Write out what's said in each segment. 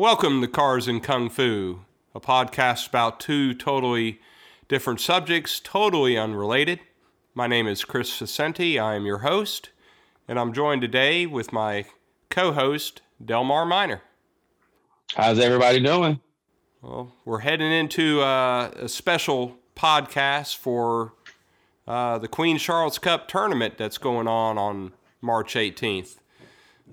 Welcome to Cars and Kung Fu, a podcast about two totally different subjects, totally unrelated. My name is Chris Vicente. I am your host, and I'm joined today with my co host, Delmar Miner. How's everybody doing? Well, we're heading into uh, a special podcast for uh, the Queen Charlotte's Cup tournament that's going on on March 18th.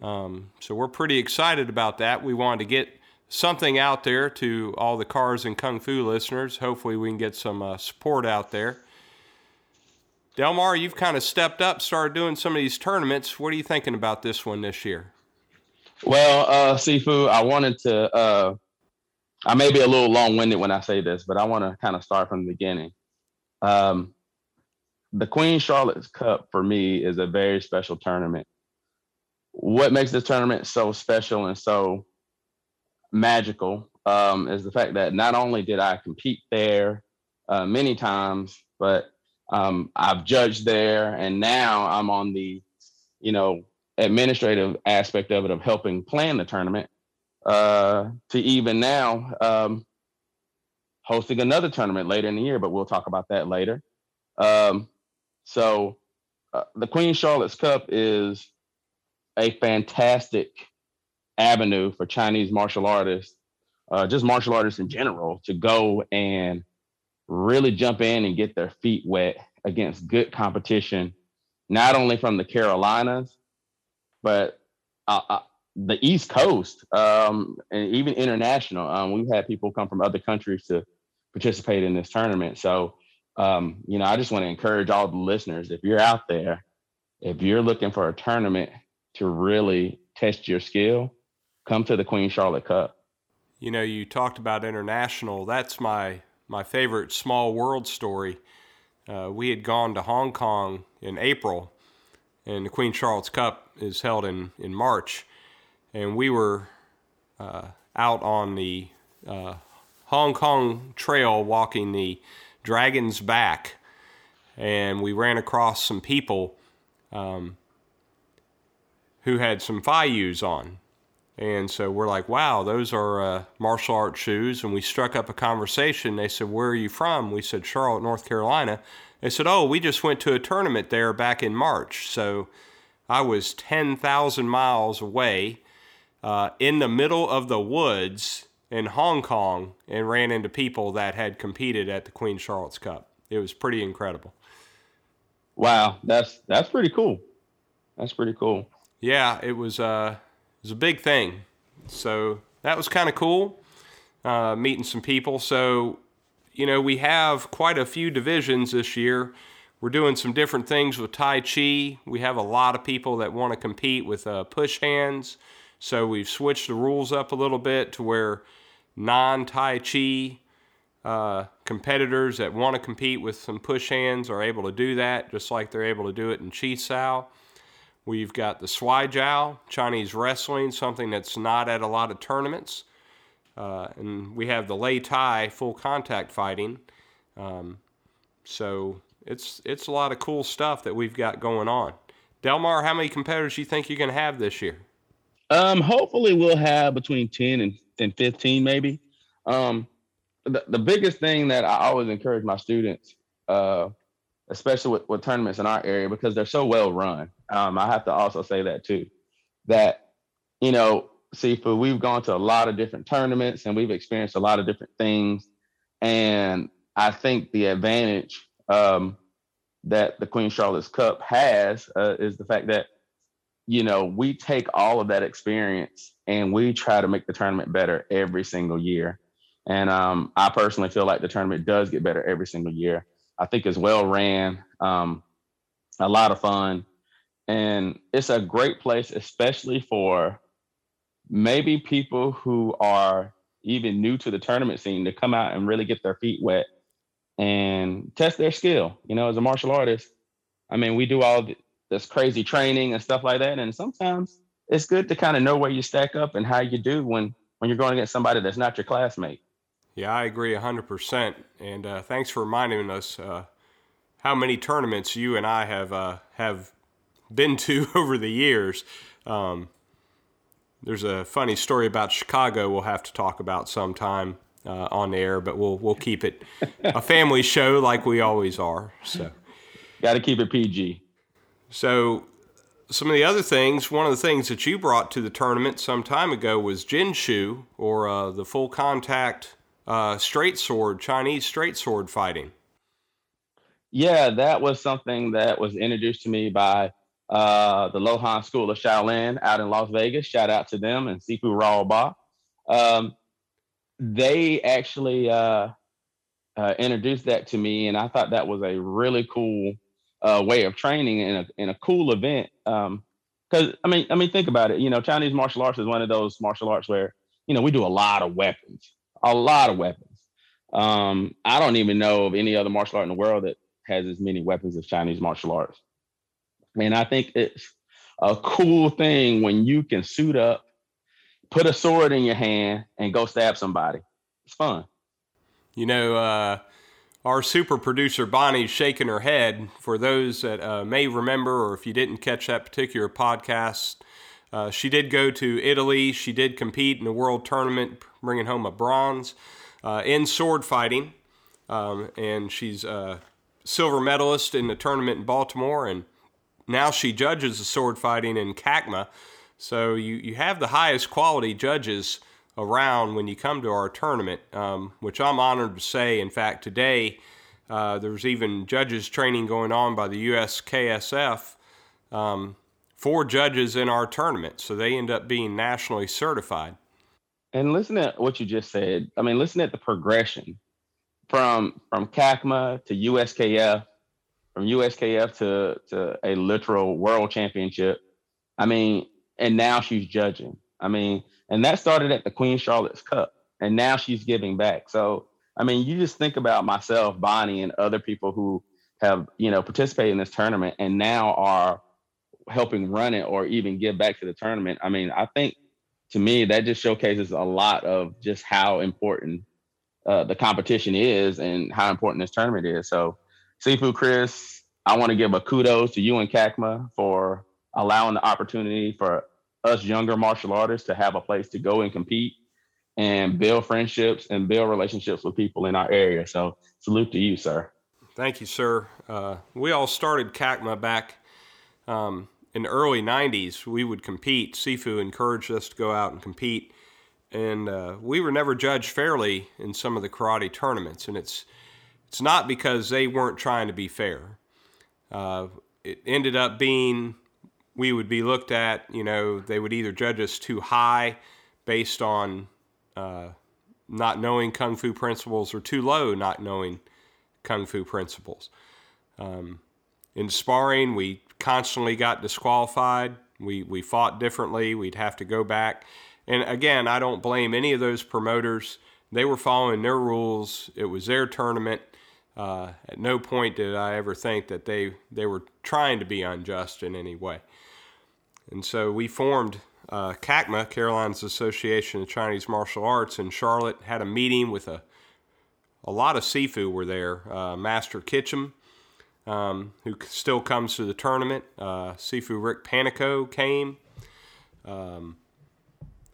Um, so we're pretty excited about that. We wanted to get something out there to all the Cars and Kung Fu listeners. Hopefully, we can get some uh, support out there. Delmar, you've kind of stepped up, started doing some of these tournaments. What are you thinking about this one this year? Well, uh, Sifu, I wanted to. Uh, I may be a little long-winded when I say this, but I want to kind of start from the beginning. Um, the Queen Charlotte's Cup for me is a very special tournament what makes this tournament so special and so magical um, is the fact that not only did I compete there uh, many times, but um, I've judged there, and now I'm on the, you know, administrative aspect of it of helping plan the tournament. Uh, to even now um, hosting another tournament later in the year, but we'll talk about that later. Um, so, uh, the Queen Charlotte's Cup is a fantastic avenue for Chinese martial artists, uh, just martial artists in general, to go and really jump in and get their feet wet against good competition, not only from the Carolinas, but uh, uh, the East Coast um, and even international. Um, we've had people come from other countries to participate in this tournament. So, um, you know, I just want to encourage all the listeners if you're out there, if you're looking for a tournament to really test your skill, come to the Queen Charlotte Cup. You know, you talked about international. That's my my favorite small world story. Uh, we had gone to Hong Kong in April, and the Queen Charlotte's Cup is held in in March, and we were uh, out on the uh, Hong Kong Trail walking the Dragon's Back, and we ran across some people. Um, who had some Feiyues on. And so we're like, wow, those are uh, martial arts shoes. And we struck up a conversation. They said, where are you from? We said, Charlotte, North Carolina. They said, oh, we just went to a tournament there back in March. So I was 10,000 miles away uh, in the middle of the woods in Hong Kong and ran into people that had competed at the Queen Charlotte's Cup. It was pretty incredible. Wow, that's that's pretty cool. That's pretty cool yeah, it was uh, was a big thing. So that was kind of cool, uh, meeting some people. So you know, we have quite a few divisions this year. We're doing some different things with Tai Chi. We have a lot of people that want to compete with uh, push hands. So we've switched the rules up a little bit to where non Tai Chi uh, competitors that want to compete with some push hands are able to do that, just like they're able to do it in Chi Sao. We've got the Shuai Jiao, Chinese wrestling, something that's not at a lot of tournaments. Uh, and we have the Lei Tai, full contact fighting. Um, so it's it's a lot of cool stuff that we've got going on. Delmar, how many competitors do you think you're going to have this year? Um, hopefully we'll have between 10 and, and 15 maybe. Um, the, the biggest thing that I always encourage my students, uh, especially with, with tournaments in our area, because they're so well run. Um, I have to also say that too, that, you know, Sifu, we've gone to a lot of different tournaments and we've experienced a lot of different things. And I think the advantage um, that the Queen Charlotte's Cup has uh, is the fact that, you know, we take all of that experience and we try to make the tournament better every single year. And um, I personally feel like the tournament does get better every single year. I think it's well ran, um, a lot of fun, and it's a great place, especially for maybe people who are even new to the tournament scene to come out and really get their feet wet and test their skill. You know, as a martial artist, I mean, we do all this crazy training and stuff like that, and sometimes it's good to kind of know where you stack up and how you do when when you're going against somebody that's not your classmate. Yeah, I agree 100%. And uh, thanks for reminding us uh, how many tournaments you and I have uh, have been to over the years. Um, there's a funny story about Chicago we'll have to talk about sometime uh, on air, but we'll we'll keep it a family show like we always are. So, got to keep it PG. So, some of the other things, one of the things that you brought to the tournament some time ago was Jianshu, or uh, the full contact uh, straight sword, Chinese straight sword fighting. Yeah, that was something that was introduced to me by uh, the Lohan School of Shaolin out in Las Vegas. Shout out to them and Sifu Rao Ba. Um, they actually uh, uh, introduced that to me, and I thought that was a really cool uh, way of training in a in a cool event. Because um, I mean, I mean, think about it. You know, Chinese martial arts is one of those martial arts where you know we do a lot of weapons, a lot of weapons. Um, I don't even know of any other martial art in the world that has as many weapons as Chinese martial arts. And I think it's a cool thing when you can suit up, put a sword in your hand, and go stab somebody. It's fun. You know, uh, our super producer Bonnie's shaking her head. For those that uh, may remember, or if you didn't catch that particular podcast, uh, she did go to Italy. She did compete in a world tournament, bringing home a bronze uh, in sword fighting. Um, and she's a silver medalist in the tournament in Baltimore. And now she judges the sword fighting in CACMA. So you, you have the highest quality judges around when you come to our tournament, um, which I'm honored to say. In fact, today uh, there's even judges training going on by the USKSF um, for judges in our tournament. So they end up being nationally certified. And listen at what you just said. I mean, listen at the progression from from CACMA to USKF, from USKF to to a literal world championship. I mean, and now she's judging. I mean, and that started at the Queen Charlotte's Cup, and now she's giving back. So, I mean, you just think about myself, Bonnie, and other people who have, you know, participated in this tournament and now are helping run it or even give back to the tournament. I mean, I think to me that just showcases a lot of just how important uh, the competition is and how important this tournament is. So, Sifu Chris, I want to give a kudos to you and CACMA for allowing the opportunity for us younger martial artists to have a place to go and compete and build friendships and build relationships with people in our area. So salute to you, sir. Thank you, sir. Uh, we all started CACMA back um, in the early 90s. We would compete. Sifu encouraged us to go out and compete. And uh, we were never judged fairly in some of the karate tournaments. And it's, it's not because they weren't trying to be fair. Uh, it ended up being we would be looked at, you know, they would either judge us too high based on uh, not knowing kung fu principles or too low not knowing kung fu principles. Um, in sparring, we constantly got disqualified. We, we fought differently. We'd have to go back. And again, I don't blame any of those promoters. They were following their rules. It was their tournament. Uh, at no point did I ever think that they, they were trying to be unjust in any way. And so we formed uh, CACMA, Carolinas Association of Chinese Martial Arts, in Charlotte. Had a meeting with a a lot of Sifu were there. Uh, Master Kitchum, um, who still comes to the tournament. Uh, Sifu Rick Panico came. Um,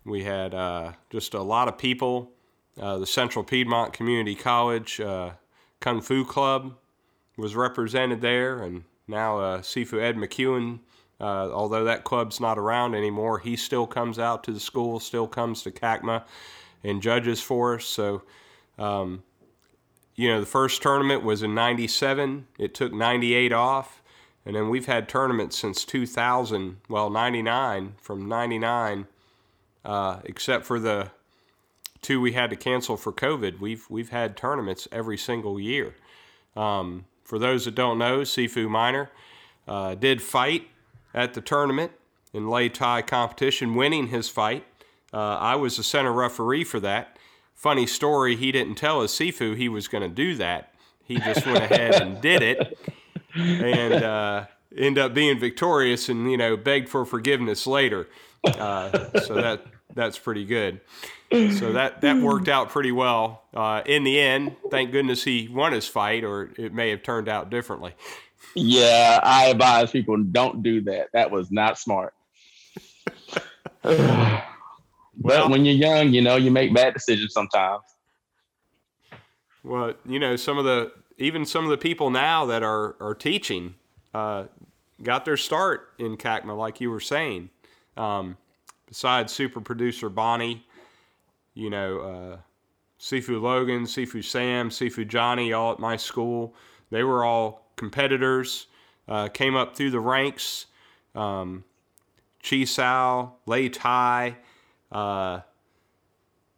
we had uh, just a lot of people. Uh, the Central Piedmont Community College uh, Kung Fu Club was represented there, and now uh, Sifu Ed McEwen uh, although that club's not around anymore, he still comes out to the school, still comes to CACMA and judges for us. So, um, you know, the first tournament was in 97. It took 98 off. And then we've had tournaments since 2000, well, 99, from 99, uh, except for the two we had to cancel for COVID. We've, we've had tournaments every single year. Um, for those that don't know, Sifu Minor uh, did fight at the tournament in Lei Tai competition, winning his fight. Uh, I was the center referee for that. Funny story, he didn't tell his Sifu he was going to do that. He just went ahead and did it and uh, ended up being victorious and, you know, begged for forgiveness later. Uh, so that that's pretty good. So that, that worked out pretty well. Uh, in the end, thank goodness he won his fight, or it may have turned out differently. Yeah, I advise people don't do that. That was not smart. But when you're young, you know, you make bad decisions sometimes. Well, you know, some of the even some of the people now that are are teaching uh, got their start in CACMA, like you were saying. Um, besides super producer Bonnie, you know, uh, Sifu Logan, Sifu Sam, Sifu Johnny, all at my school. They were all competitors, uh, came up through the ranks. Um, Chi Sao, Lei Tai, uh,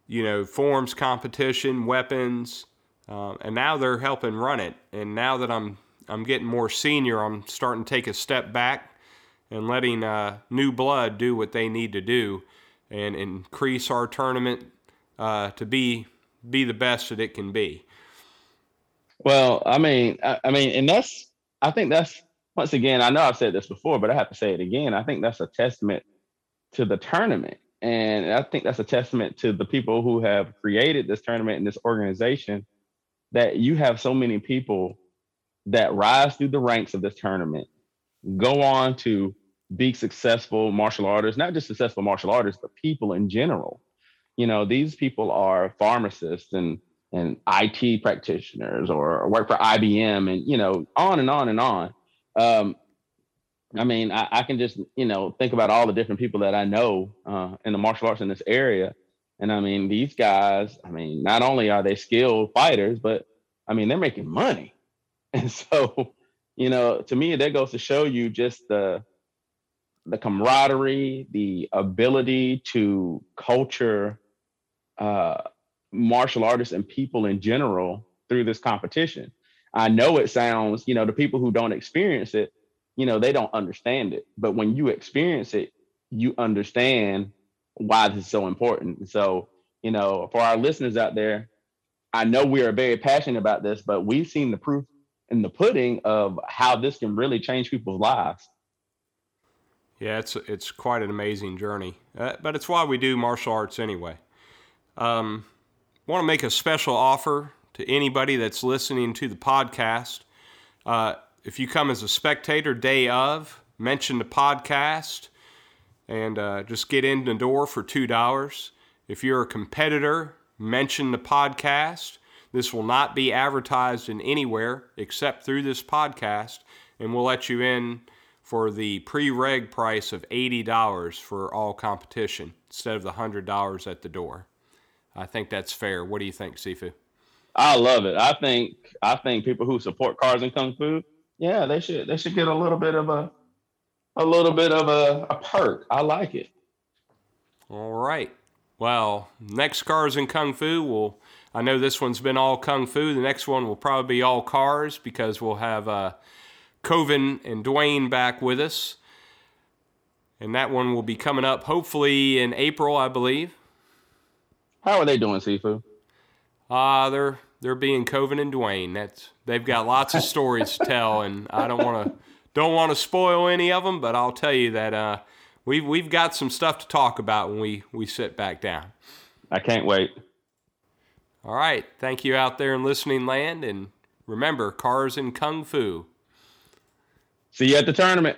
you know, forms competition, weapons, uh, and now they're helping run it. And now that I'm I'm getting more senior, I'm starting to take a step back and letting uh, new blood do what they need to do and increase our tournament uh, to be be the best that it can be. Well, I mean, I, I mean, and that's I think that's once again, I know I've said this before, but I have to say it again. I think that's a testament to the tournament. And I think that's a testament to the people who have created this tournament and this organization that you have so many people that rise through the ranks of this tournament, go on to be successful martial artists, not just successful martial artists, but people in general. You know, these people are pharmacists and and IT practitioners or work for IBM and you know, on and on and on. Um, I mean, I, I, can just you know think about all the different people that I know uh, in the martial arts in this area, and I mean, these guys. I mean, not only are they skilled fighters, but I mean, they're making money, and so you know, to me, that goes to show you just the the camaraderie, the ability to culture uh, martial artists and people in general through this competition. I know it sounds, you know, the people who don't experience it, you know, they don't understand it. But when you experience it, you understand why this is so important. So, you know, for our listeners out there, I know we are very passionate about this, but we've seen the proof in the pudding of how this can really change people's lives. Yeah, it's it's quite an amazing journey, uh, but it's why we do martial arts anyway. Um, want to make a special offer to anybody that's listening to the podcast. Uh, if you come as a spectator day of, mention the podcast and uh, just get in the door for $2. If you're a competitor, mention the podcast. This will not be advertised in anywhere except through this podcast, and we'll let you in for the pre reg price of $80 for all competition instead of the $100 at the door. I think that's fair. What do you think, Sifu? I love it. I think I think people who support cars and kung fu, yeah, they should they should get a little bit of a a little bit of a, a perk. I like it. All right. Well, next cars and kung fu will. I know this one's been all kung fu. The next one will probably be all cars because we'll have uh, Coven and Dwayne back with us, and that one will be coming up hopefully in April, I believe. How are they doing, Sifu? Ah, uh, they're they're being Coven and Dwayne. That's they've got lots of stories to tell, and I don't want to don't want to spoil any of them, but I'll tell you that uh, we've we've got some stuff to talk about when we we sit back down. I can't wait. All right, thank you out there in listening land, and remember, cars and kung fu. See you at the tournament.